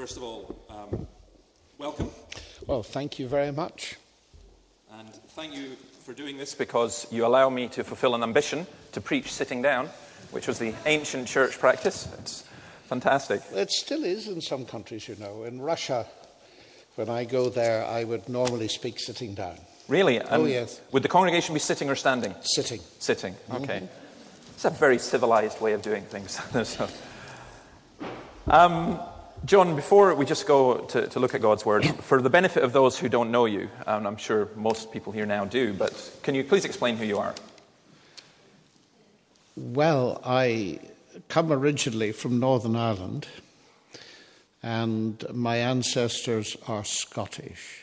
first of all, um, welcome. Well, thank you very much. And thank you for doing this because you allow me to fulfill an ambition to preach sitting down, which was the ancient church practice. It's fantastic. It still is in some countries, you know. In Russia, when I go there, I would normally speak sitting down. Really? oh, yes. Would the congregation be sitting or standing? Sitting. Sitting, okay. Mm-hmm. It's a very civilized way of doing things. so, um, John, before we just go to, to, look at God's Word, for the benefit of those who don't know you, and I'm sure most people here now do, but can you please explain who you are? Well, I come originally from Northern Ireland, and my ancestors are Scottish.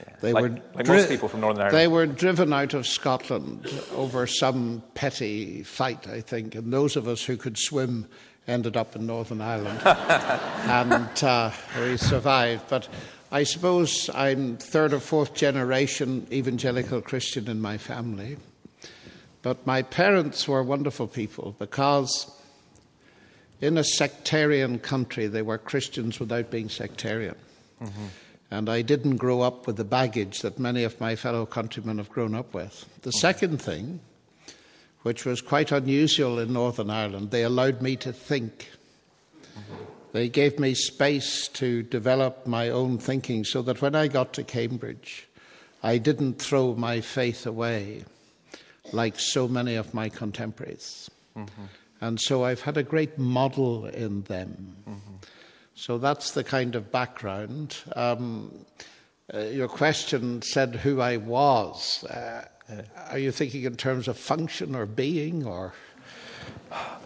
Yeah, they like, were like dri- most people from Northern Ireland. They were driven out of Scotland over some petty fight, I think, and those of us who could swim ended up in Northern Ireland, and uh, we survived. But I suppose I'm third or fourth generation evangelical Christian in my family. But my parents were wonderful people because in a sectarian country they were Christians without being sectarian. Mm-hmm. And I didn't grow up with the baggage that many of my fellow countrymen have grown up with. The okay. second thing which was quite unusual in Northern Ireland. They allowed me to think. They gave me space to develop my own thinking so that when I got to Cambridge, I didn't throw my faith away like so many of my contemporaries. Mm-hmm. And so I've had a great model in them. Mm-hmm. So that's the kind of background. Um, uh, your question said who I was. Uh, are you thinking in terms of function or being or?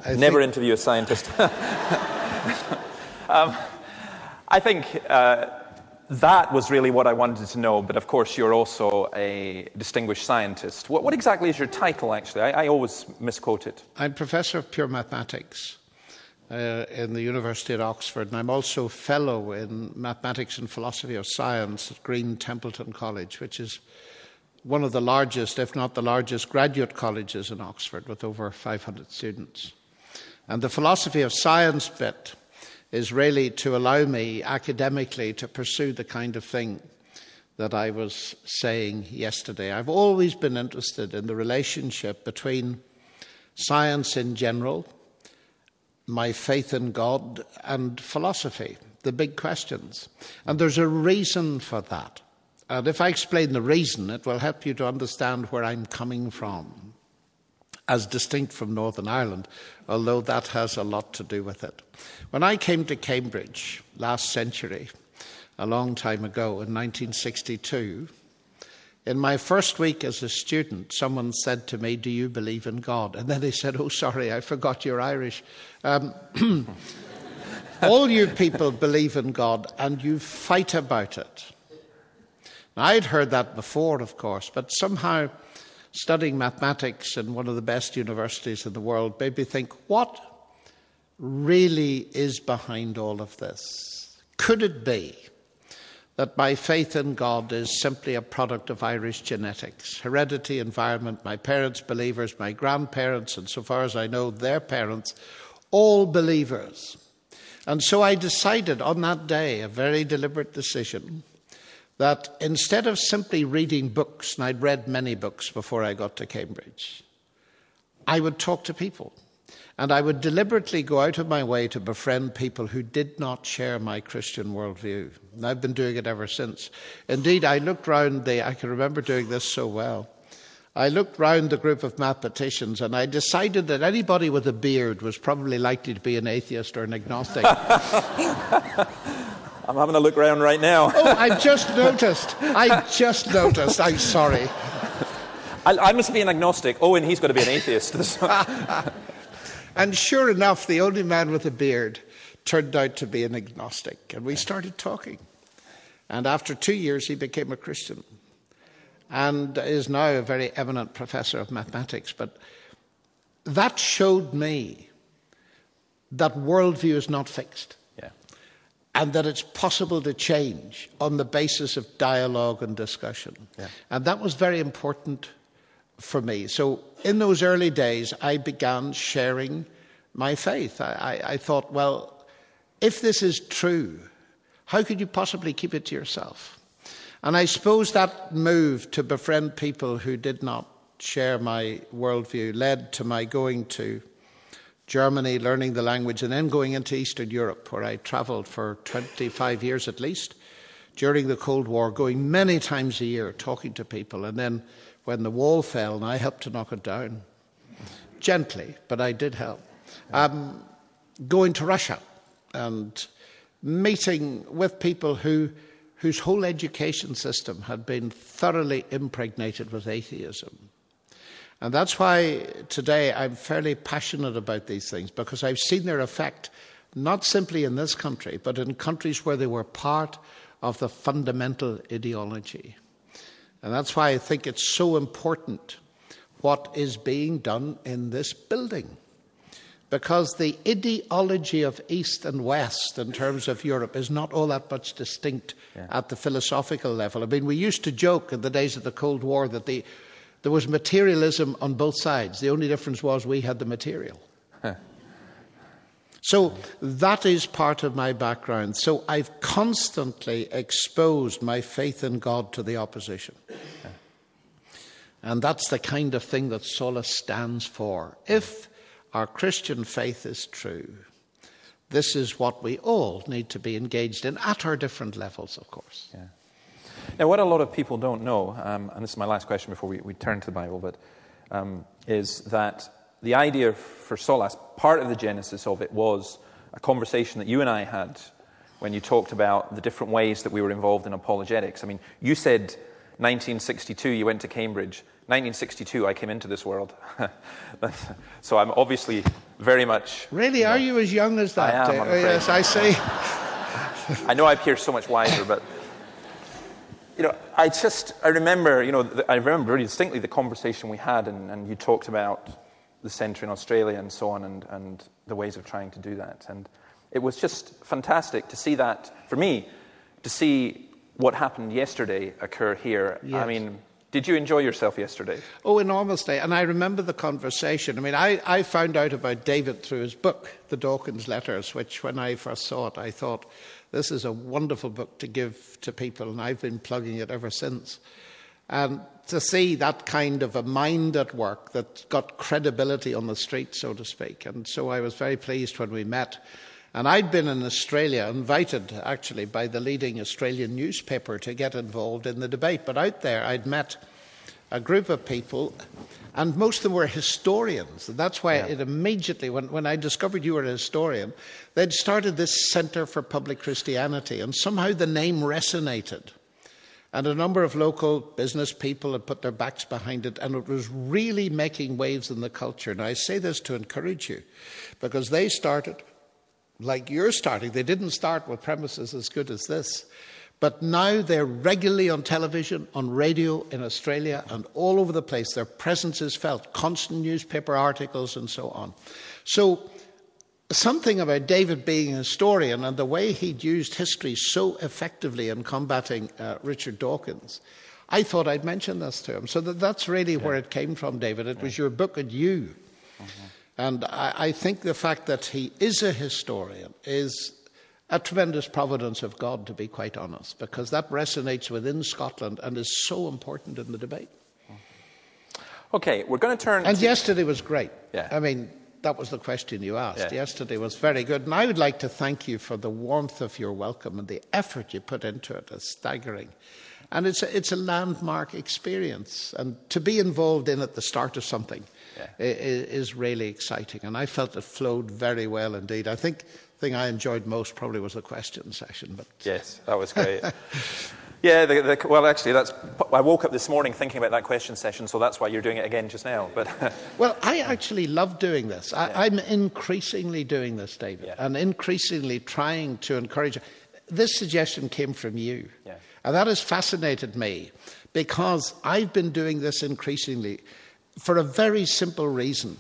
I Never interview a scientist. um, I think uh, that was really what I wanted to know, but of course, you're also a distinguished scientist. What, what exactly is your title, actually? I, I, always misquote it. I'm Professor of Pure Mathematics uh, in the University at Oxford, and I'm also Fellow in Mathematics and Philosophy of Science at Green Templeton College, which is one of the largest, if not the largest, graduate colleges in Oxford with over 500 students. And the philosophy of science bit is really to allow me academically to pursue the kind of thing that I was saying yesterday. I've always been interested in the relationship between science in general, my faith in God, and philosophy, the big questions. And there's a reason for that. And if I explain the reason, it will help you to understand where I'm coming from, as distinct from Northern Ireland, although that has a lot to do with it. When I came to Cambridge last century, a long time ago, in 1962, in my first week as a student, someone said to me, Do you believe in God? And then they said, Oh, sorry, I forgot you're Irish. Um, all you people believe in God and you fight about it. I'd heard that before, of course, but somehow studying mathematics in one of the best universities in the world made me think what really is behind all of this? Could it be that my faith in God is simply a product of Irish genetics, heredity, environment, my parents, believers, my grandparents, and so far as I know, their parents, all believers? And so I decided on that day, a very deliberate decision, that instead of simply reading books, and I'd read many books before I got to Cambridge, I would talk to people. And I would deliberately go out of my way to befriend people who did not share my Christian worldview. And I've been doing it ever since. Indeed, I looked round the, I can remember doing this so well. I looked round the group of mathematicians and I decided that anybody with a beard was probably likely to be an atheist or an agnostic. I'm having a look around right now. oh, I just noticed. I just noticed. I'm sorry. I, I must be an agnostic. Oh, and he's got to be an atheist. and sure enough, the only man with a beard turned out to be an agnostic. And we started talking. And after two years, he became a Christian and is now a very eminent professor of mathematics. But that showed me that worldview is not fixed and that it's possible to change on the basis of dialogue and discussion. Yeah. And that was very important for me. So in those early days, I began sharing my faith. I, I, I thought, well, if this is true, how could you possibly keep it to yourself? And I suppose that move to befriend people who did not share my worldview led to my going to Germany, learning the language, and then going into Eastern Europe, where I travelled for 25 years at least during the Cold War, going many times a year, talking to people. And then when the wall fell, and I helped to knock it down gently, but I did help. Um, going to Russia and meeting with people who, whose whole education system had been thoroughly impregnated with atheism. And that's why today I'm fairly passionate about these things because I've seen their effect not simply in this country, but in countries where they were part of the fundamental ideology. And that's why I think it's so important what is being done in this building because the ideology of East and West in terms of Europe is not all that much distinct yeah. at the philosophical level. I mean, we used to joke in the days of the Cold War that the, there was materialism on both sides. The only difference was we had the material. So that is part of my background. So I've constantly exposed my faith in God to the opposition. And that's the kind of thing that Solas stands for. If our Christian faith is true, this is what we all need to be engaged in at our different levels, of course. Yeah. Now, what a lot of people don't know, um, and this is my last question before we, we turn to the Bible, but um, is that the idea for Solas, part of the genesis of it was a conversation that you and I had when you talked about the different ways that we were involved in apologetics. I mean, you said 1962 you went to Cambridge. 1962 I came into this world. so I'm obviously very much. Really? You know, are you as young as that? I am. Uh, yes, I see. I know I appear so much wiser, but you know, I just I remember, you know, I remember really distinctly the conversation we had, and, and you talked about the centre in Australia and so on, and, and the ways of trying to do that. And it was just fantastic to see that, for me, to see what happened yesterday occur here. Yes. I mean, did you enjoy yourself yesterday? Oh, enormously. And I remember the conversation. I mean, I, I found out about David through his book, The Dawkins Letters, which when I first saw it, I thought, this is a wonderful book to give to people, and I've been plugging it ever since. And to see that kind of a mind at work that got credibility on the street, so to speak. And so I was very pleased when we met. And I'd been in Australia, invited actually by the leading Australian newspaper to get involved in the debate. But out there, I'd met a group of people, and most of them were historians. And that's why yeah. it immediately, when, when I discovered you were a historian, they'd started this Centre for Public Christianity, and somehow the name resonated. And a number of local business people had put their backs behind it, and it was really making waves in the culture. Now, I say this to encourage you, because they started like you're starting. They didn't start with premises as good as this. But now they're regularly on television, on radio in Australia, and all over the place. Their presence is felt, constant newspaper articles, and so on. So, something about David being a historian and the way he'd used history so effectively in combating uh, Richard Dawkins, I thought I'd mention this to him. So that, that's really yeah. where it came from, David. It yeah. was your book and you. Mm-hmm. And I, I think the fact that he is a historian is a tremendous providence of God, to be quite honest, because that resonates within Scotland and is so important in the debate. Okay, we're going to turn. And to... yesterday was great. Yeah. I mean, that was the question you asked. Yeah. Yesterday was very good. And I would like to thank you for the warmth of your welcome and the effort you put into it. It's staggering. And it's a, it's a landmark experience. And to be involved in at the start of something yeah. is, is really exciting. And I felt it flowed very well indeed. I think the thing I enjoyed most probably was the question session. But Yes, that was great. Yeah, the, the, well, actually, that's. I woke up this morning thinking about that question session, so that's why you're doing it again just now. But well, I actually love doing this. I, am increasingly doing this, David, yeah. and increasingly trying to encourage. This suggestion came from you, yeah. And that has fascinated me because I've been doing this increasingly for a very simple reason.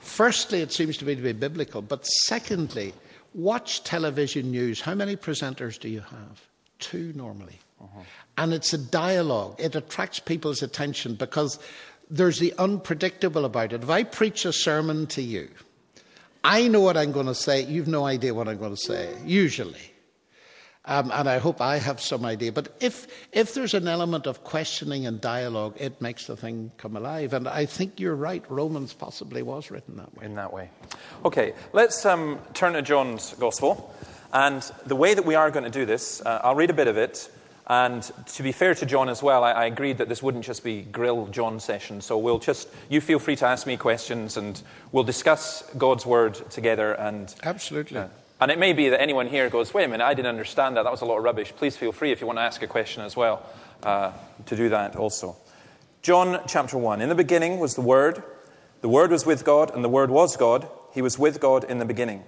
Firstly, it seems to me to be biblical, but secondly, watch television news. How many presenters do you have? Two normally. Uh-huh. And it's a dialogue. It attracts people's attention because there's the unpredictable about it. If I preach a sermon to you, I know what I'm going to say. You've no idea what I'm going to say, usually. Um, and I hope I have some idea. But if, if there's an element of questioning and dialogue, it makes the thing come alive. And I think you're right. Romans possibly was written that way. In that way. Okay, let's um, turn to John's Gospel. And the way that we are going to do this, uh, I'll read a bit of it. And to be fair to John as well, I, I, agreed that this wouldn't just be grill John session. So we'll just, you feel free to ask me questions and we'll discuss God's word together. And Absolutely. Uh, and it may be that anyone here goes, wait a minute, I didn't understand that. That was a lot of rubbish. Please feel free if you want to ask a question as well uh, to do that also. John chapter 1. In the beginning was the Word. The Word was with God, and the Word was God. He was with God in the beginning.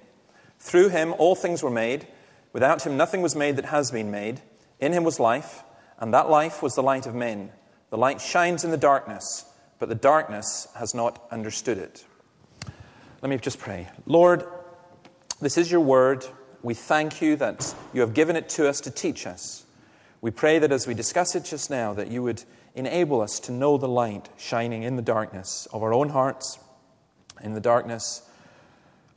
Through him all things were made. Without him nothing was made that has been made. In him was life, and that life was the light of men. The light shines in the darkness, but the darkness has not understood it. Let me just pray. Lord, this is your word. We thank you that you have given it to us to teach us. We pray that as we discuss it just now, that you would enable us to know the light shining in the darkness of our own hearts, in the darkness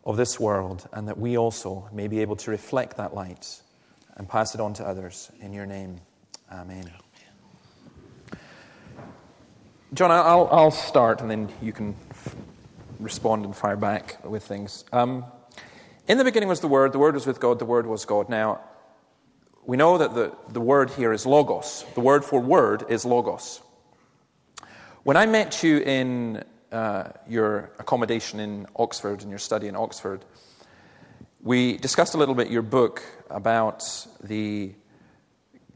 of this world, and that we also may be able to reflect that light and pass it on to others. In your name, amen. John, I'll, I'll start and then you can respond and fire back with things. Um, in the beginning was the Word, the Word was with God, the Word was God. Now, we know that the, the word here is logos. The word for word is logos. When I met you in uh, your accommodation in Oxford, in your study in Oxford, we discussed a little bit your book about the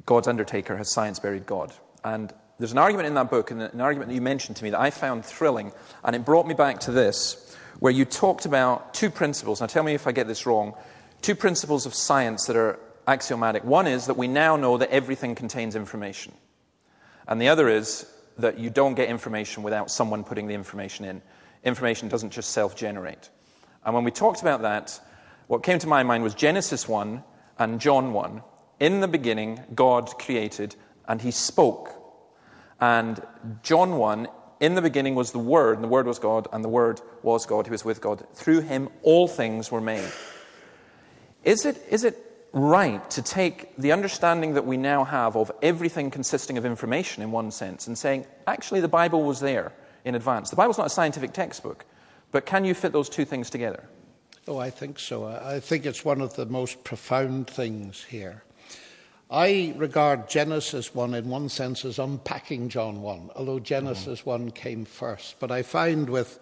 God's Undertaker Has Science Buried God? And there's an argument in that book, and an argument that you mentioned to me that I found thrilling, and it brought me back to this where you talked about two principles. Now, tell me if I get this wrong. Two principles of science that are axiomatic. One is that we now know that everything contains information, and the other is that you don't get information without someone putting the information in. Information doesn't just self generate. And when we talked about that, what came to my mind was Genesis 1 and John 1. In the beginning, God created and he spoke. And John 1 in the beginning was the Word, and the Word was God, and the Word was God, He was with God. Through him all things were made. Is it, is it right to take the understanding that we now have of everything consisting of information in one sense and saying, actually, the Bible was there in advance? The Bible's not a scientific textbook, but can you fit those two things together? Oh, I think so. I think it's one of the most profound things here. I regard Genesis 1 in one sense as unpacking John 1, although Genesis mm-hmm. 1 came first. But I find with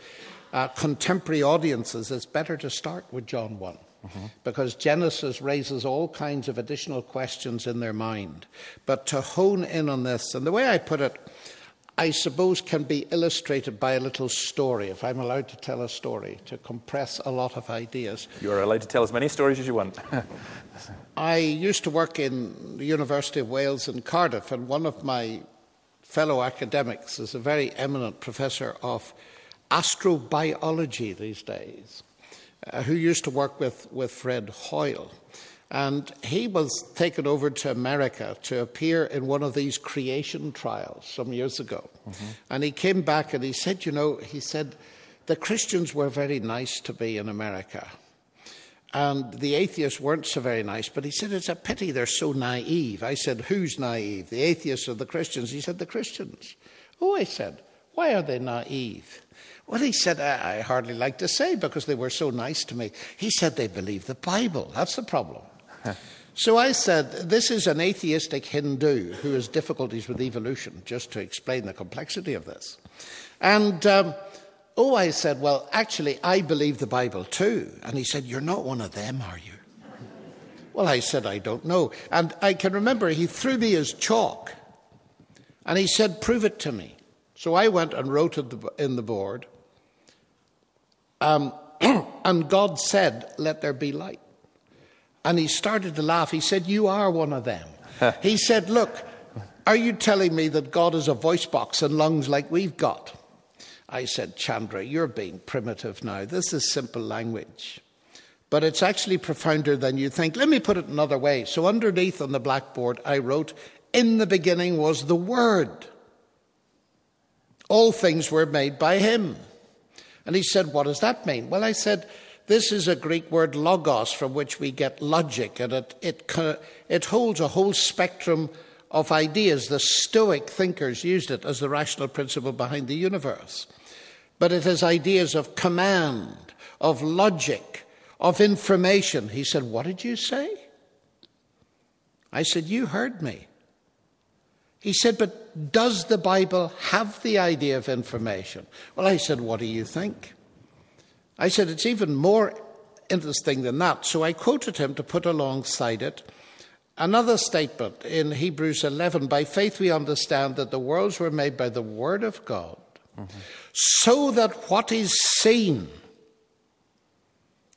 uh, contemporary audiences it's better to start with John 1. Mm-hmm. Because Genesis raises all kinds of additional questions in their mind. But to hone in on this, and the way I put it, I suppose, can be illustrated by a little story, if I'm allowed to tell a story, to compress a lot of ideas. You are allowed to tell as many stories as you want. I used to work in the University of Wales in Cardiff, and one of my fellow academics is a very eminent professor of astrobiology these days, uh, who used to work with, with Fred Hoyle. And he was taken over to America to appear in one of these creation trials some years ago. Mm-hmm. And he came back and he said, You know, he said, the Christians were very nice to me in America. And the atheists weren't so very nice, but he said, It's a pity they're so naive. I said, Who's naive? The atheists or the Christians? He said, The Christians. Oh, I said, Why are they naive? Well, he said, I, I hardly like to say because they were so nice to me. He said, They believe the Bible. That's the problem. so I said, This is an atheistic Hindu who has difficulties with evolution, just to explain the complexity of this. And. Um, oh, I said, Well, actually, I believe the Bible too. And he said, You're not one of them, are you? Well, I said, I don't know. And I can remember he threw me his chalk and he said, Prove it to me. So I went and wrote in the board. Um, and God said, Let there be light. And he started to laugh. He said, You are one of them. he said, Look, are you telling me that God is a voice box and lungs like we've got? I said, Chandra, you're being primitive now. This is simple language. But it's actually profounder than you think. Let me put it another way. So, underneath on the blackboard, I wrote, In the beginning was the Word. All things were made by Him. And he said, What does that mean? Well, I said, this is a Greek word logos from which we get logic, and it, it, it holds a whole spectrum of ideas. The Stoic thinkers used it as the rational principle behind the universe. But it has ideas of command, of logic, of information. He said, What did you say? I said, You heard me. He said, But does the Bible have the idea of information? Well, I said, What do you think? I said, It's even more interesting than that. So I quoted him to put alongside it another statement in Hebrews 11 By faith we understand that the worlds were made by the Word of God, mm-hmm. so that what is seen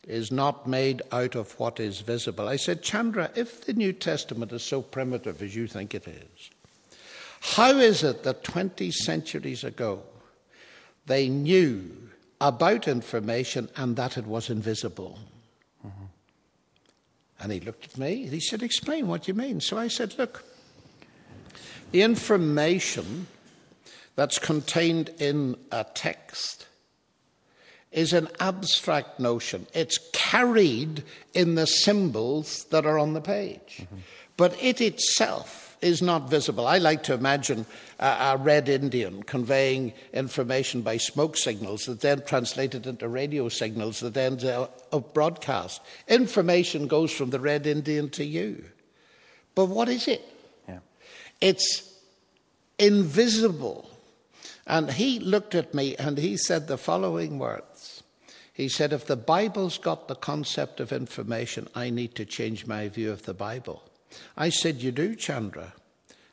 is not made out of what is visible. I said, Chandra, if the New Testament is so primitive as you think it is, how is it that 20 centuries ago they knew about information and that it was invisible? Mm-hmm. And he looked at me and he said, Explain what you mean. So I said, Look, the information that's contained in a text is an abstract notion. It's carried in the symbols that are on the page. Mm-hmm. But it itself is not visible. I like to imagine a, a, red Indian conveying information by smoke signals that then translated into radio signals that then up uh, broadcast. Information goes from the red Indian to you. But what is it? Yeah. It's invisible. And he looked at me and he said the following words he said, If the Bible's got the concept of information, I need to change my view of the Bible. I said, You do, Chandra.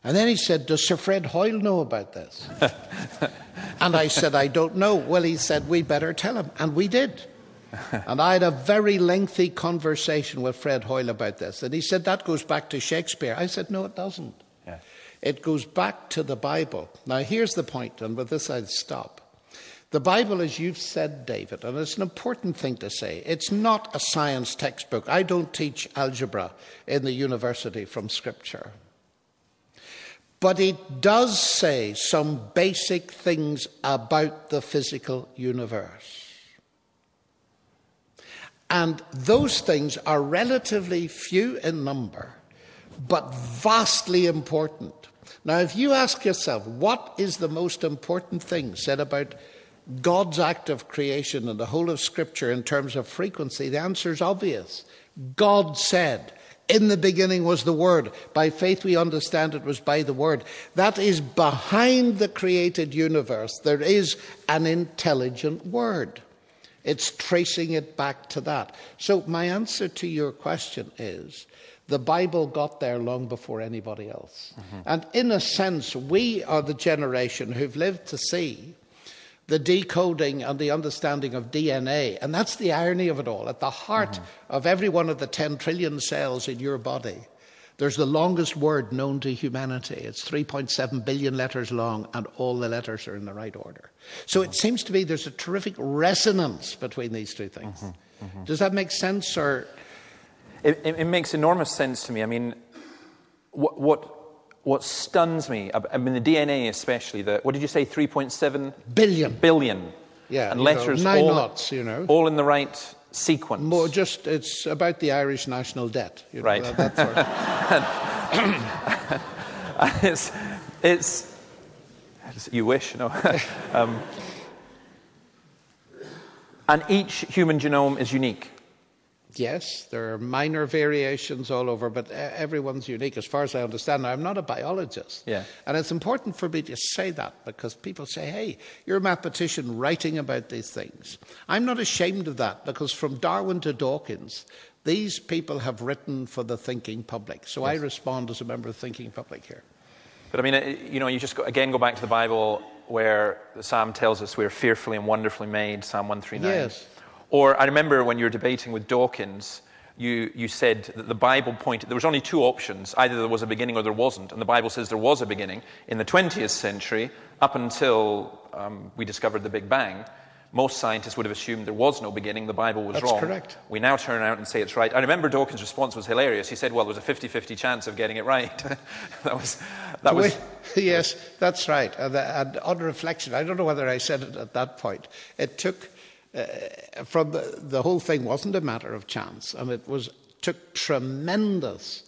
And then he said, Does Sir Fred Hoyle know about this? and I said, I don't know. Well, he said, We better tell him. And we did. and I had a very lengthy conversation with Fred Hoyle about this. And he said, That goes back to Shakespeare. I said, No, it doesn't. Yeah. It goes back to the Bible. Now, here's the point, and with this I'll stop. The Bible, as you've said, David, and it's an important thing to say, it's not a science textbook. I don't teach algebra in the university from Scripture. But it does say some basic things about the physical universe. And those things are relatively few in number, but vastly important. Now, if you ask yourself, what is the most important thing said about God's act of creation and the whole of Scripture in terms of frequency? The answer is obvious. God said, In the beginning was the Word. By faith we understand it was by the Word. That is behind the created universe. There is an intelligent Word. It's tracing it back to that. So, my answer to your question is the Bible got there long before anybody else. Mm-hmm. And in a sense, we are the generation who've lived to see the decoding and the understanding of DNA. And that's the irony of it all. At the heart mm-hmm. of every one of the 10 trillion cells in your body, there's the longest word known to humanity. It's 3.7 billion letters long, and all the letters are in the right order. So mm-hmm. it seems to me there's a terrific resonance between these two things. Mm-hmm. mm-hmm. Does that make sense? Or it, it, it, makes enormous sense to me. I mean, what, what what stuns me, I mean, the DNA especially, the, what did you say, 3.7 billion? Billion. Yeah, and letters know, nine all, lots, you know. All in the right sequence. More just, it's about the Irish national debt. You know, right. That, sort of. it's, it's, you wish, no. um, and each human genome is unique. Yes, there are minor variations all over, but everyone's unique as far as I understand. Now, I'm not a biologist. Yeah. And it's important for me to say that because people say, hey, you're a mathematician writing about these things. I'm not ashamed of that because from Darwin to Dawkins, these people have written for the thinking public. So yes. I respond as a member of the thinking public here. But I mean, uh, you know, you just go, again go back to the Bible where the Psalm tells us we're fearfully and wonderfully made, Psalm 139. Yes. Or I remember when you were debating with Dawkins, you, you said that the Bible pointed, there was only two options. Either there was a beginning or there wasn't. And the Bible says there was a beginning. In the 20th century, up until um, we discovered the Big Bang, most scientists would have assumed there was no beginning, the Bible was That's wrong. correct. We now turn out and say it's right. I remember Dawkins' response was hilarious. He said, well, there was a 50 50 chance of getting it right. that was. That was yes, that's right. And, and on reflection, I don't know whether I said it at that point. It took from the, the whole thing wasn't a matter of chance, and it was took tremendous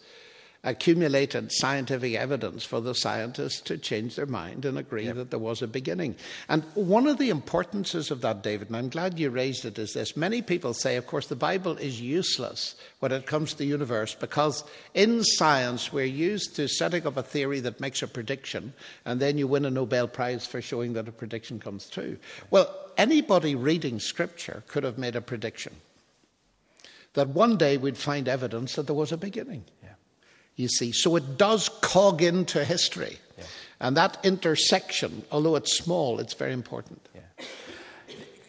accumulated scientific evidence for the scientists to change their mind and agree yep. that there was a beginning. And one of the importances of that, David, and I'm glad you raised it, is this. Many people say, of course, the Bible is useless when it comes to the universe because in science we're used to setting up a theory that makes a prediction and then you win a Nobel Prize for showing that a prediction comes true. Well, anybody reading scripture could have made a prediction that one day we'd find evidence that there was a beginning you see. So it does cog into history. Yeah. And that intersection, although it's small, it's very important. Yeah.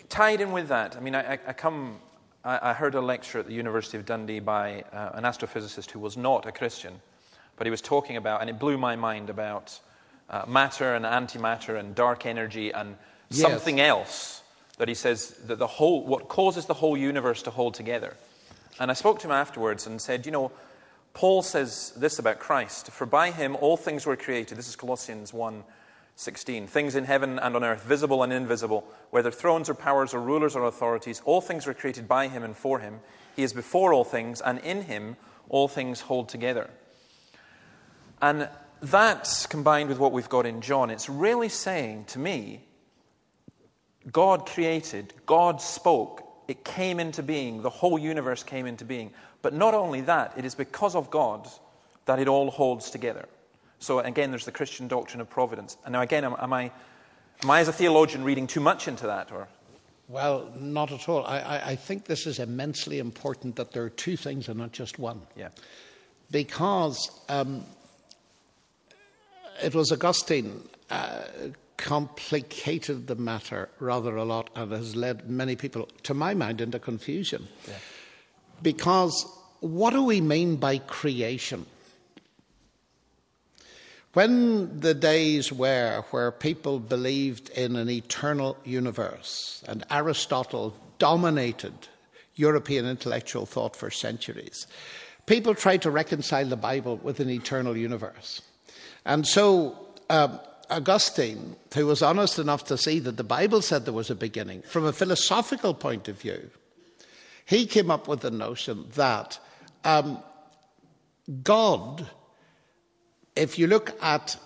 Tied in with that, I mean, I, I come, I, I, heard a lecture at the University of Dundee by uh, an astrophysicist who was not a Christian, but he was talking about, and it blew my mind about uh, matter and antimatter and dark energy and yes. something else that he says that the whole, what causes the whole universe to hold together. And I spoke to him afterwards and said, you know, Paul says this about Christ For by him all things were created. This is Colossians 1 16. Things in heaven and on earth, visible and invisible, whether thrones or powers or rulers or authorities, all things were created by him and for him. He is before all things, and in him all things hold together. And that, combined with what we've got in John, it's really saying to me God created, God spoke, it came into being, the whole universe came into being. But not only that, it is because of God that it all holds together. So again, there's the Christian doctrine of providence. And now, again, am, am I, am I as a theologian reading too much into that? Or? Well, not at all. I, I, I think this is immensely important that there are two things and not just one. Yeah. Because um, it was Augustine uh, complicated the matter rather a lot and has led many people, to my mind, into confusion. Yeah. Because what do we mean by creation? When the days were where people believed in an eternal universe, and Aristotle dominated European intellectual thought for centuries, people tried to reconcile the Bible with an eternal universe. And so, um, Augustine, who was honest enough to see that the Bible said there was a beginning, from a philosophical point of view, he came up with the notion that um, God, if you look at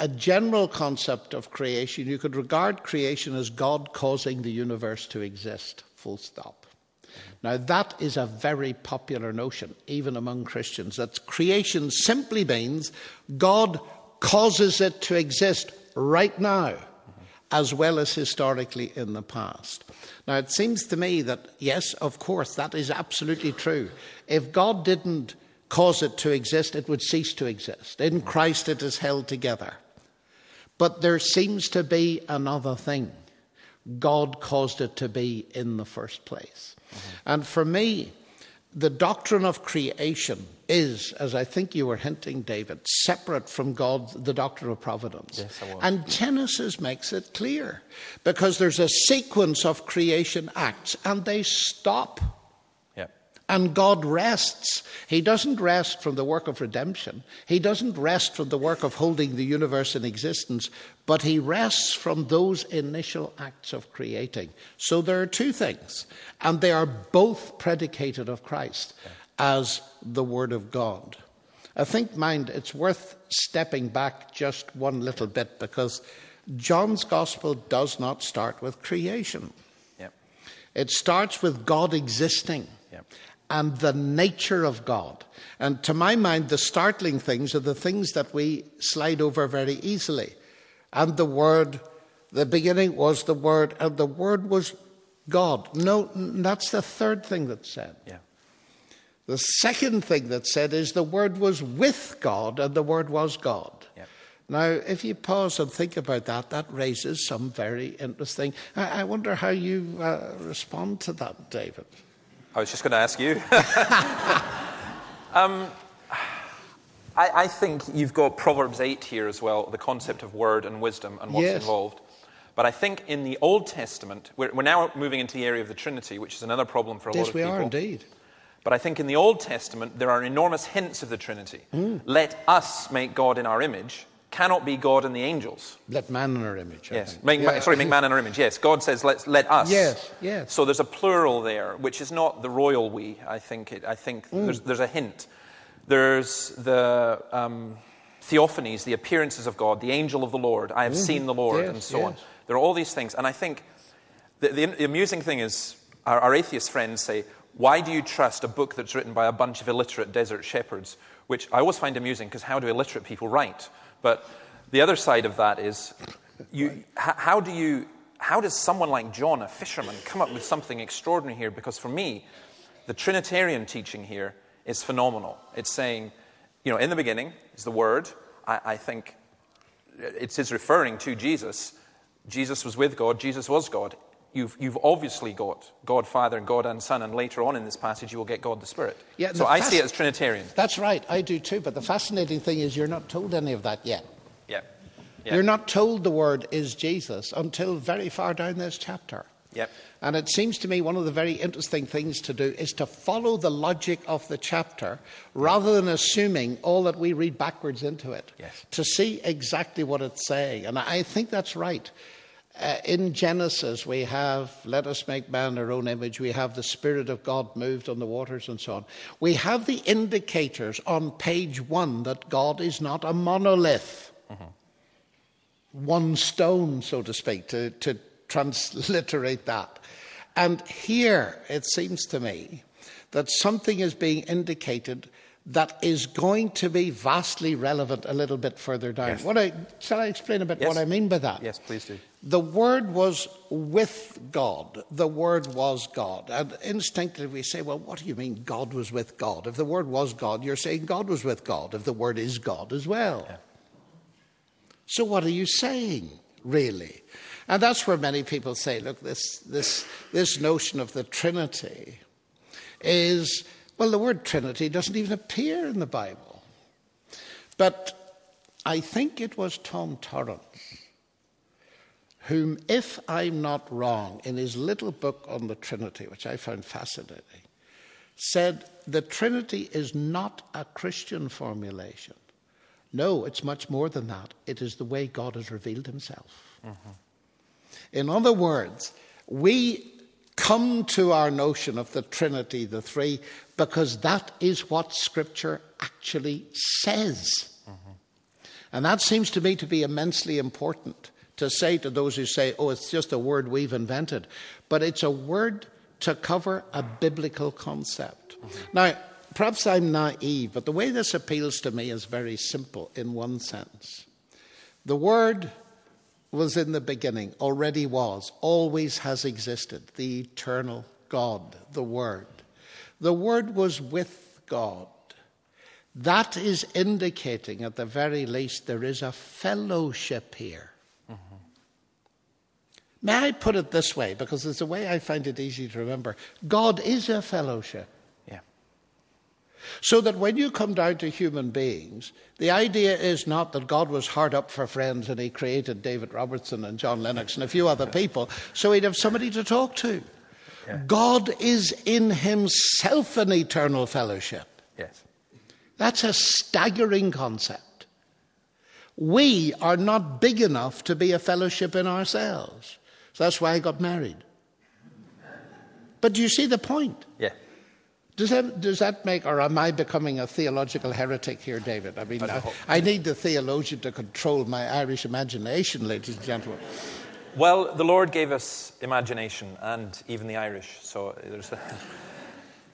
a general concept of creation, you could regard creation as God causing the universe to exist, full stop. Now, that is a very popular notion, even among Christians, that creation simply means God causes it to exist right now, as well as historically in the past. Now, it seems to me that, yes, of course, that is absolutely true. If God didn't cause it to exist, it would cease to exist. In Christ, it is held together. But there seems to be another thing. God caused it to be in the first place. Mm-hmm. And for me, the doctrine of creation is, as I think you were hinting, David, separate from God, the doctrine of providence. Yes, I was. and Genesis makes it clear because there's a sequence of creation acts and they stop and God rests. He doesn't rest from the work of redemption. He doesn't rest from the work of holding the universe in existence, but he rests from those initial acts of creating. So there are two things, and they are both predicated of Christ as the Word of God. I think, mind, it's worth stepping back just one little bit because John's Gospel does not start with creation. It starts with God existing. Yep and the nature of God. And to my mind, the startling things are the things that we slide over very easily. And the Word, the beginning was the Word, and the Word was God. No, that's the third thing that's said. Yeah. The second thing that's said is the Word was with God, and the Word was God. Yeah. Now, if you pause and think about that, that raises some very interesting. I, I wonder how you uh, respond to that, David. I was just going to ask you. um, I, I, think you've got Proverbs 8 here as well, the concept of word and wisdom and what's yes. involved. But I think in the Old Testament, we're, we're, now moving into the area of the Trinity, which is another problem for a yes, lot of people. Yes, we are indeed. But I think in the Old Testament, there are enormous hints of the Trinity. Mm. Let us make God in our image. Cannot be God and the angels. Let man in our image. I Yes. Make, Yeah. Sorry, make man in our image. Yes. God says, let's, let us. Yes, yes. So there's a plural there, which is not the royal we. I think, it, I think Mm. there's, there's a hint. There's the um, theophanies, the appearances of God, the angel of the Lord, I have seen the Lord. Yes, and so on. There are all these things. And I think the, the, the amusing thing is our, our atheist friends say, why do you trust a book that's written by a bunch of illiterate desert shepherds? Which I always find amusing because how do illiterate people write? But the other side of that is, you, how do you, how does someone like John, a fisherman, come up with something extraordinary here? Because for me, the Trinitarian teaching here is phenomenal. It's saying, you know, in the beginning is the Word. I, I think it is referring to Jesus. Jesus was with God, Jesus was God. You've, you've obviously got God Father and God and Son, and later on in this passage you will get God the Spirit. Yeah, so the I fas- see it as Trinitarian. That's right, I do too. But the fascinating thing is, you're not told any of that yet. Yeah. Yeah. You're not told the word is Jesus until very far down this chapter. Yep. And it seems to me one of the very interesting things to do is to follow the logic of the chapter rather than assuming all that we read backwards into it. Yes. To see exactly what it's saying. And I think that's right. Uh, in Genesis, we have, let us make man our own image. We have the Spirit of God moved on the waters and so on. We have the indicators on page one that God is not a monolith one stone, so to speak, to, to transliterate that. And here it seems to me that something is being indicated that is going to be vastly relevant a little bit further down. Yes. What I, shall I explain a bit Yes. what I mean by that? Yes, please do. The Word was with God. The Word was God. And instinctively we say, well, what do you mean God was with God? If the Word was God, you're saying God was with God, if the Word is God as well. So what are you saying, really? And that's where many people say, look, this, this, this notion of the Trinity is, well, the word Trinity doesn't even appear in the Bible. But I think it was Tom Torrance whom, if I'm not wrong, in his little book on the Trinity, which I found fascinating, said the Trinity is not a Christian formulation. No, it's much more than that. It is the way God has revealed himself. Mm-hmm. In other words, we come to our notion of the Trinity, the three, because that is what Scripture actually says. Mm-hmm. And that seems to me to be immensely important to say to those who say, oh, it's just a word we've invented. But it's a word to cover a biblical concept. Mm-hmm. Now, perhaps I'm naive, but the way this appeals to me is very simple in one sense. The word was in the beginning, already was, always has existed, the eternal God, the Word. The Word was with God. That is indicating, at the very least, there is a fellowship here. May I put it this way, because it's a way I find it easy to remember. God is a fellowship. So that when you come down to human beings, the idea is not that God was hard up for friends and he created David Robertson and John Lennox and a few other people so he'd have somebody to talk to. God is in himself an eternal fellowship. Yes. That's a staggering concept. We are not big enough to be a fellowship in ourselves. So that's why I got married. But do you see the point? Yeah. Does that, does that make, or am I becoming a theological heretic here, David? I mean, I, I need the theologian to control my Irish imagination, ladies and gentlemen. Well, the Lord gave us imagination and even the Irish. So there's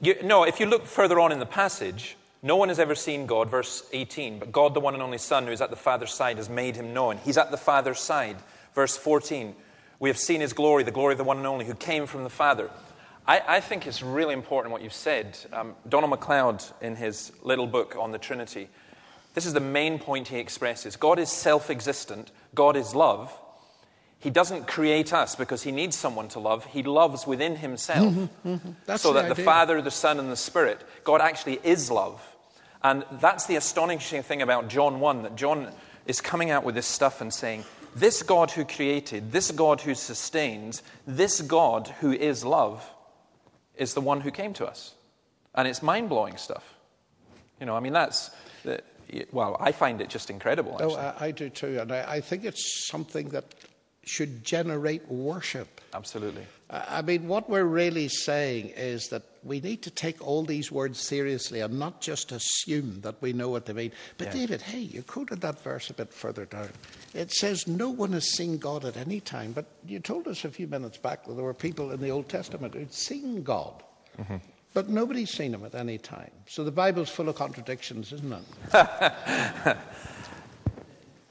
you, no, if you look further on in the passage, no one has ever seen God, verse 18, but God, the one and only Son, who is at the Father's side, has made him known. He's at the Father's side. Verse 14, we have seen his glory, the glory of the one and only who came from the Father. I, I think it's really important what you've said. Um, Donald MacLeod, in his little book on the Trinity, this is the main point he expresses God is self existent, God is love. He doesn't create us because he needs someone to love. He loves within himself. That's so the that the idea. Father, the Son, and the Spirit, God actually is love. And that's the astonishing thing about John 1 that John is coming out with this stuff and saying, This God who created, this God who sustains, this God who is love is the one who came to us. And it's mind blowing stuff. You know, I mean, that's. well, I find it just incredible. Oh, I, I do too, and I, I think it's something that should generate worship. Absolutely. I mean, what we're really saying is that we need to take all these words seriously and not just assume that we know what they mean. But, Yeah. David, hey, you quoted that verse a bit further down. It says, No one has seen God at any time. But you told us a few minutes back that there were people in the Old Testament who'd seen God. Mm-hmm. But nobody's seen him at any time. So the Bible's full of contradictions, isn't it?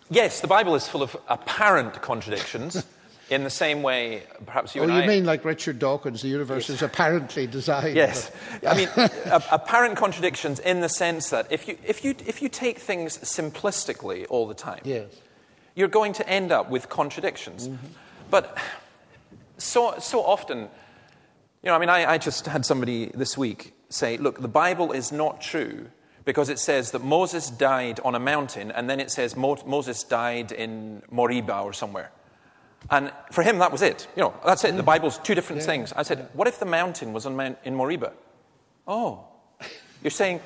Yes, the Bible is full of apparent contradictions. in the same way, perhaps you oh, and you I. mean like Richard Dawkins, the universe is apparently designed. Yes. I mean, a- apparent contradictions in the sense that if you, if, you, if you take things simplistically all the time, Yes. you're going to end up with contradictions. Mm-hmm. But so, so often, you know, I mean, I, I just had somebody this week say, look, the Bible is not true because it says that Moses died on a mountain and then it says Mo- Moses died in Moriba or somewhere. And for him, that was it. You know, that's it. The Bible's two different Yeah. things. I said, what if the mountain was on Mount, in Moriba? Oh, you're saying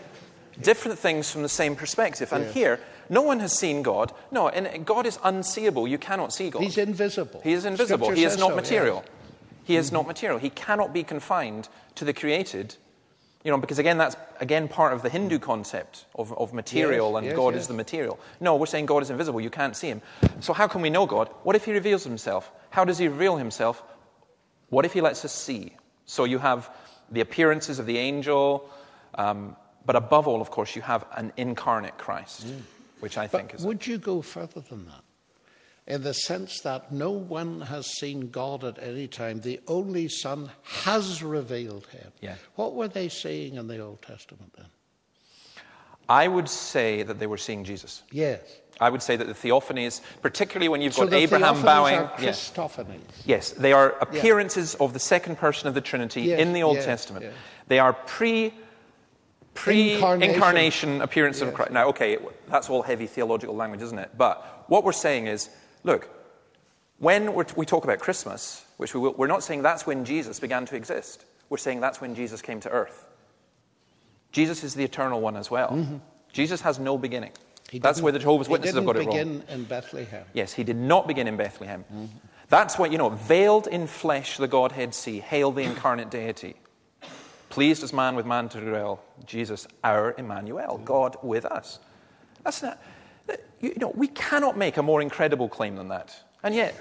different things from the same perspective. And Yeah. here, no one has seen God. No, and God is unseeable. You cannot see God. He's invisible. He is invisible. Scripture he is not so, material. yes. He is mm-hmm. not material. He cannot be confined to the created. You know, because again, that's again part of the Hindu concept of, of material Yes, and yes, God yes. is the material. No, we're saying God is invisible. You can't see him. So how can we know God? What if he reveals himself? How does he reveal himself? What if he lets us see? So you have the appearances of the angel, um, but above all, of course, you have an incarnate Christ, which I think But is. would you go further than that? In the sense that no one has seen God at any time, the only Son has revealed him. Yeah. What were they seeing in the Old Testament then? I would say that they were seeing Jesus. Yes. I would say that the theophanies, particularly when you've So got the Abraham bowing, are yes, yes, they are appearances of the second person of the Trinity Yes, in the Old yes, Testament. yes. They are pre pre Incarnation. incarnation appearance of Christ. Now, okay, that's all heavy theological language, isn't it? But what we're saying is, look, when we're, we talk about Christmas, which we will, we're not saying that's when Jesus began to exist. We're saying that's when Jesus came to earth. Jesus is the eternal one as well. Jesus has no beginning. Mm-hmm. He That's where the Jehovah's Witnesses have got it wrong. begin in Bethlehem. Yes, he did not begin in Bethlehem. That's what, you know, veiled in flesh the Godhead see, hail the incarnate deity. Pleased as man with man to dwell, Jesus, our Emmanuel, God with us. That's not, you know, we cannot make a more incredible claim than that. And yet,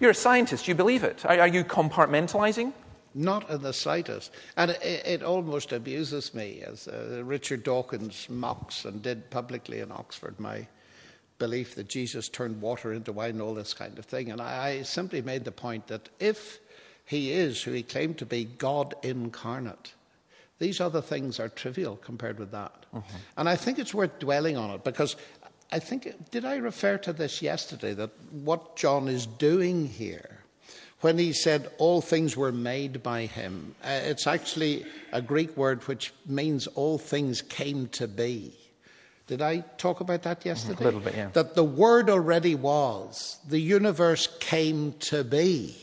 you're a scientist, you believe it. Are, are you compartmentalizing? Not in the slightest. And it, it almost abuses me, as uh, Richard Dawkins mocks and did publicly in Oxford, my belief that Jesus turned water into wine and all this kind of thing. And I, I simply made the point that if he is who he claimed to be, God incarnate, these other things are trivial compared with that. And I think it's worth dwelling on it because I think, did I refer to this yesterday that what John is doing here when he said all things were made by him. Uh, it's actually a Greek word which means all things came to be. Did I talk about that yesterday? A little bit, yeah. That the word already was, the universe came to be.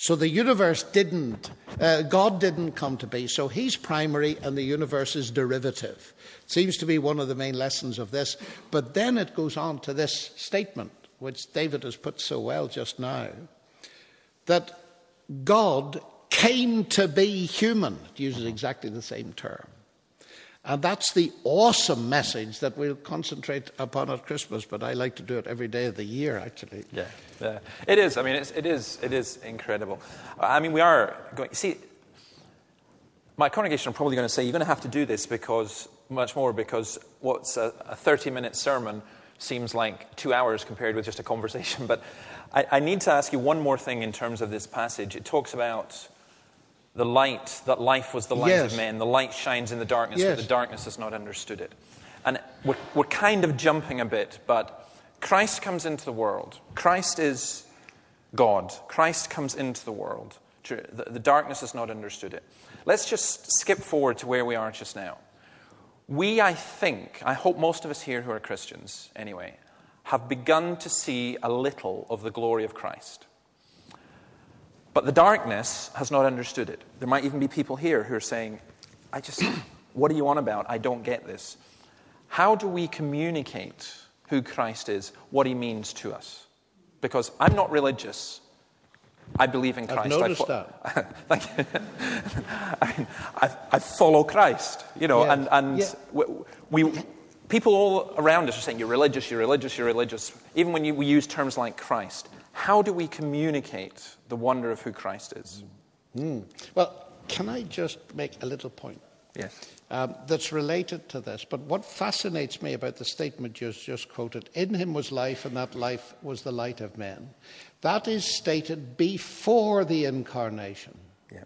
So the universe didn't, uh, God didn't come to be. So he's primary and the universe is derivative. It Seems to be one of the main lessons of this. But then it goes on to this statement, which David has put so well just now, that God came to be human. It uses exactly the same term. And that's the awesome message that we'll concentrate upon at Christmas, but I like to do it every day of the year, actually. Yeah, yeah. It is. I mean, it's, it is. It is incredible. I mean, we are going. See, my congregation are probably going to say you're going to have to do this because much more because what's a, a 30-minute sermon seems like two hours compared with just a conversation. But I, I need to ask you one more thing in terms of this passage. It talks about the light that life was the light Yes. of men. The light shines in the darkness, but the darkness has not understood it. And we're, we're kind of jumping a bit, but Christ comes into the world. Christ is God. Christ comes into the world. The, the darkness has not understood it. Let's just skip forward to where we are just now. We, I think, I hope most of us here who are Christians anyway, have begun to see a little of the glory of Christ. But the darkness has not understood it. There might even be people here who are saying, I just, what are you on about? I don't get this. how do we communicate who Christ is, what he means to us? Because I'm not religious. I believe in Christ. I've noticed I fo- that. Thank you. I, mean, I, I, follow Christ, you know, and, and Yeah. we, we, people all around us are saying, you're religious, you're religious, you're religious. Even when you, we use terms like Christ, how do we communicate the wonder of who Christ is? Well, can I just make a little point? Yes. um, that's related to this. But what fascinates me about the statement you just quoted in him was life, and that life was the light of men. That is stated before the incarnation. Yeah.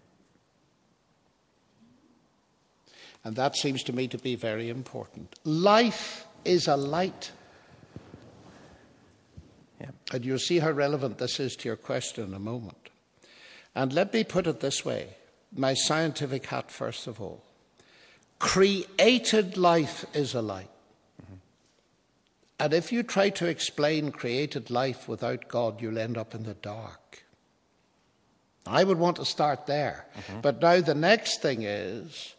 And that seems to me to be very important. Life is a light. Yeah. And you'll see how relevant this is to your question in a moment. And let me put it this way my scientific hat, first of all. Created life is a light. Mm-hmm. And if you try to explain created life without God, you'll end up in the dark. I would want to start there. Mm-hmm. But now the next thing is,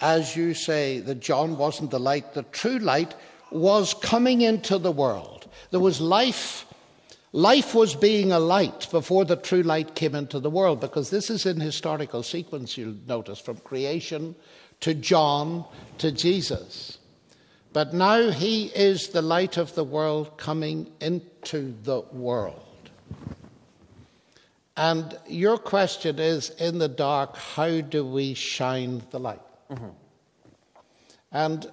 as you say, that John wasn't the light, the true light was coming into the world. There was life. Life was being a light before the true light came into the world, because this is in historical sequence, you'll notice, from creation to John to Jesus. But now he is the light of the world coming into the world. And your question is in the dark, how do we shine the light? Mm-hmm. And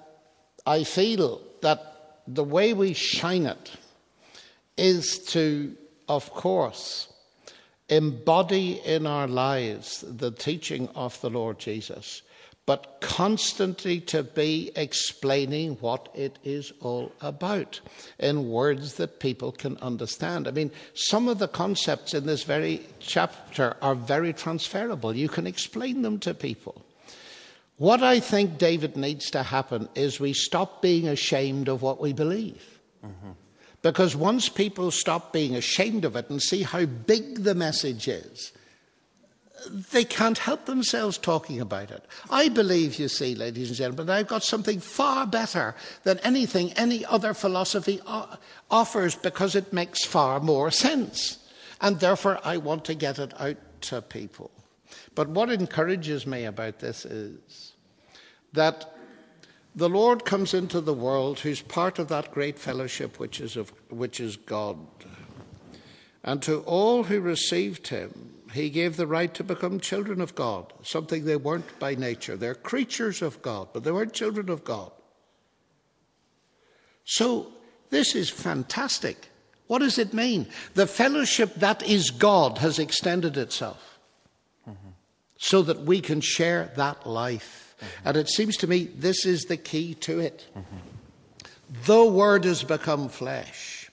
I feel that the way we shine it is to, of course, embody in our lives the teaching of the Lord Jesus, but constantly to be explaining what it is all about in words that people can understand. I mean, some of the concepts in this very chapter are very transferable. You can explain them to people. What I think, David, needs to happen is we stop being ashamed of what we believe. Mm-hmm. Because once people stop being ashamed of it and see how big the message is, they can't help themselves talking about it. I believe, you see, ladies and gentlemen, I've got something far better than anything any other philosophy offers because it makes far more sense. And therefore, I want to get it out to people. But what encourages me about this is that the Lord comes into the world who's part of that great fellowship which is, of, which is God. And to all who received him, he gave the right to become children of God, something they weren't by nature. They're creatures of God, but they weren't children of God. So this is fantastic. What does it mean? The fellowship that is God has extended itself so that we can share that life. Mm-hmm. And it seems to me this is the key to it. Mm-hmm. The Word has become flesh,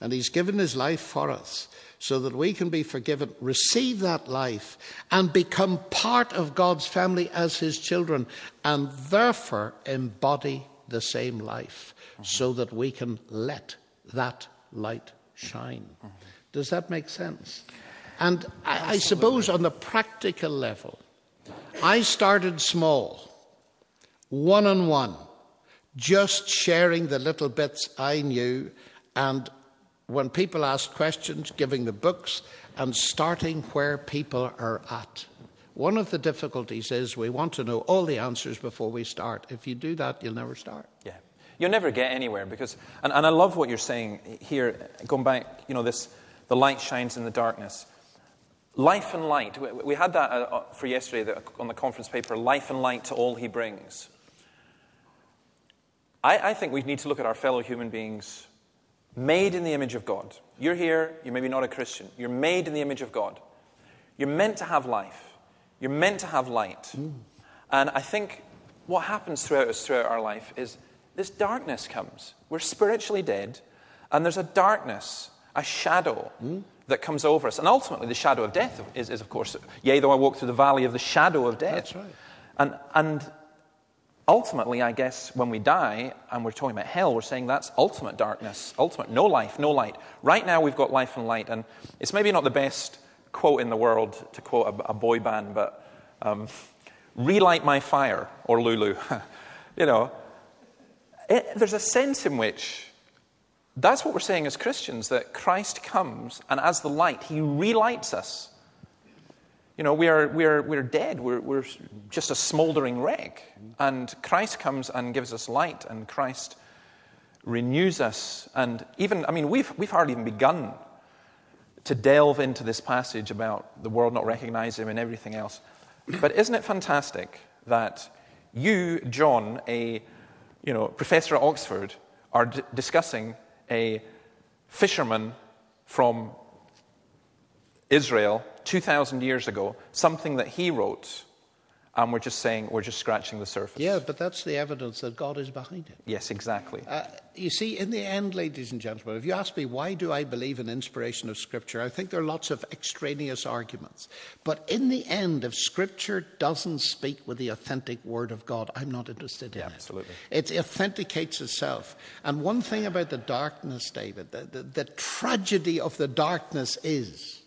and He's given His life for us so that we can be forgiven, receive that life, and become part of God's family as His children, and therefore embody the same life mm-hmm. so that we can let that light shine. Does that make sense? And I, I suppose on the practical level, I started small, one on one, just sharing the little bits I knew, and when people asked questions, giving the books, and starting where people are at. One of the difficulties is we want to know all the answers before we start. If you do that, you'll never start. Yeah. You'll never get anywhere because, and, and I love what you're saying here, going back, you know, this, the light shines in the darkness. Life and light, we, had that uh, for yesterday on the conference paper, life and light to all he brings. I, I think we need to look at our fellow human beings made in the image of God. You're here, you're maybe not a Christian. You're made in the image of God. You're meant to have life. You're meant to have light. And I think what happens throughout us, throughout our life, is this darkness comes. We're spiritually dead, and there's a darkness, a shadow that comes over us. And ultimately, the shadow of death is, is, of course, yea, though I walk through the valley of the shadow of death. That's right. And, and ultimately, I guess, when we die and we're talking about hell, we're saying that's ultimate darkness, ultimate, no life, no light. Right now, we've got life and light. And it's maybe not the best quote in the world to quote a, a boy band, but um, relight my fire, or Lulu. you know, it, there's a sense in which that's what we're saying as Christians that Christ comes and as the light, he relights us. You know, we are, we are, we're dead. We're, we're just a smoldering wreck. And Christ comes and gives us light, and Christ renews us. And even, I mean, we've, we've hardly even begun to delve into this passage about the world not recognizing him and everything else. But isn't it fantastic that you, John, a you know, professor at Oxford, are d- discussing a fisherman from Israel 2,000 years ago, something that he wrote, and we're just saying we're just scratching the surface. Yeah, but that's the evidence that God is behind it. Yes, exactly. Uh, you see, in the end, ladies and gentlemen, if you ask me why do I believe in inspiration of Scripture, I think there are lots of extraneous arguments. But in the end, if Scripture doesn't speak with the authentic Word of God, I'm not interested in Yeah, it. absolutely. It authenticates itself. And one thing about the darkness, David, the, the, the tragedy of the darkness is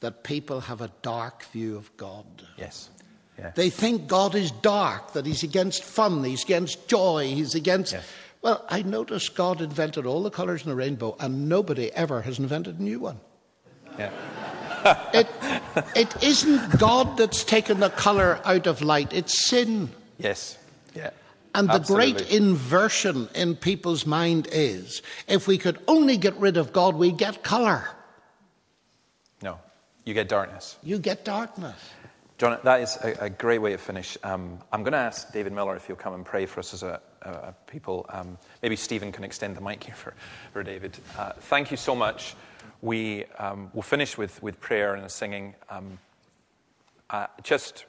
that people have a dark view of God. yes. Yeah. They think God is dark, that He's against fun, He's against joy, He's against. Yes. Well, I noticed God invented all the colours in the rainbow, and nobody ever has invented a new one. yeah. It, it isn't God that's taken the colour out of light, it's sin. Yes. Yeah. And the Absolutely. great inversion in people's mind is if we could only get rid of God, we get colour. No, you get darkness. You get darkness. John, that is a, a great way to finish. Um, I'm going to ask David Miller if he'll come and pray for us as a, a, people. Um, maybe Stephen can extend the mic here for, for David. Uh, thank you so much. We um, will finish with, with prayer and singing. Um, uh, just,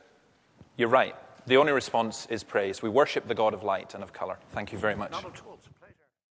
you're right. The only response is praise. We worship the God of light and of color. Thank you very much.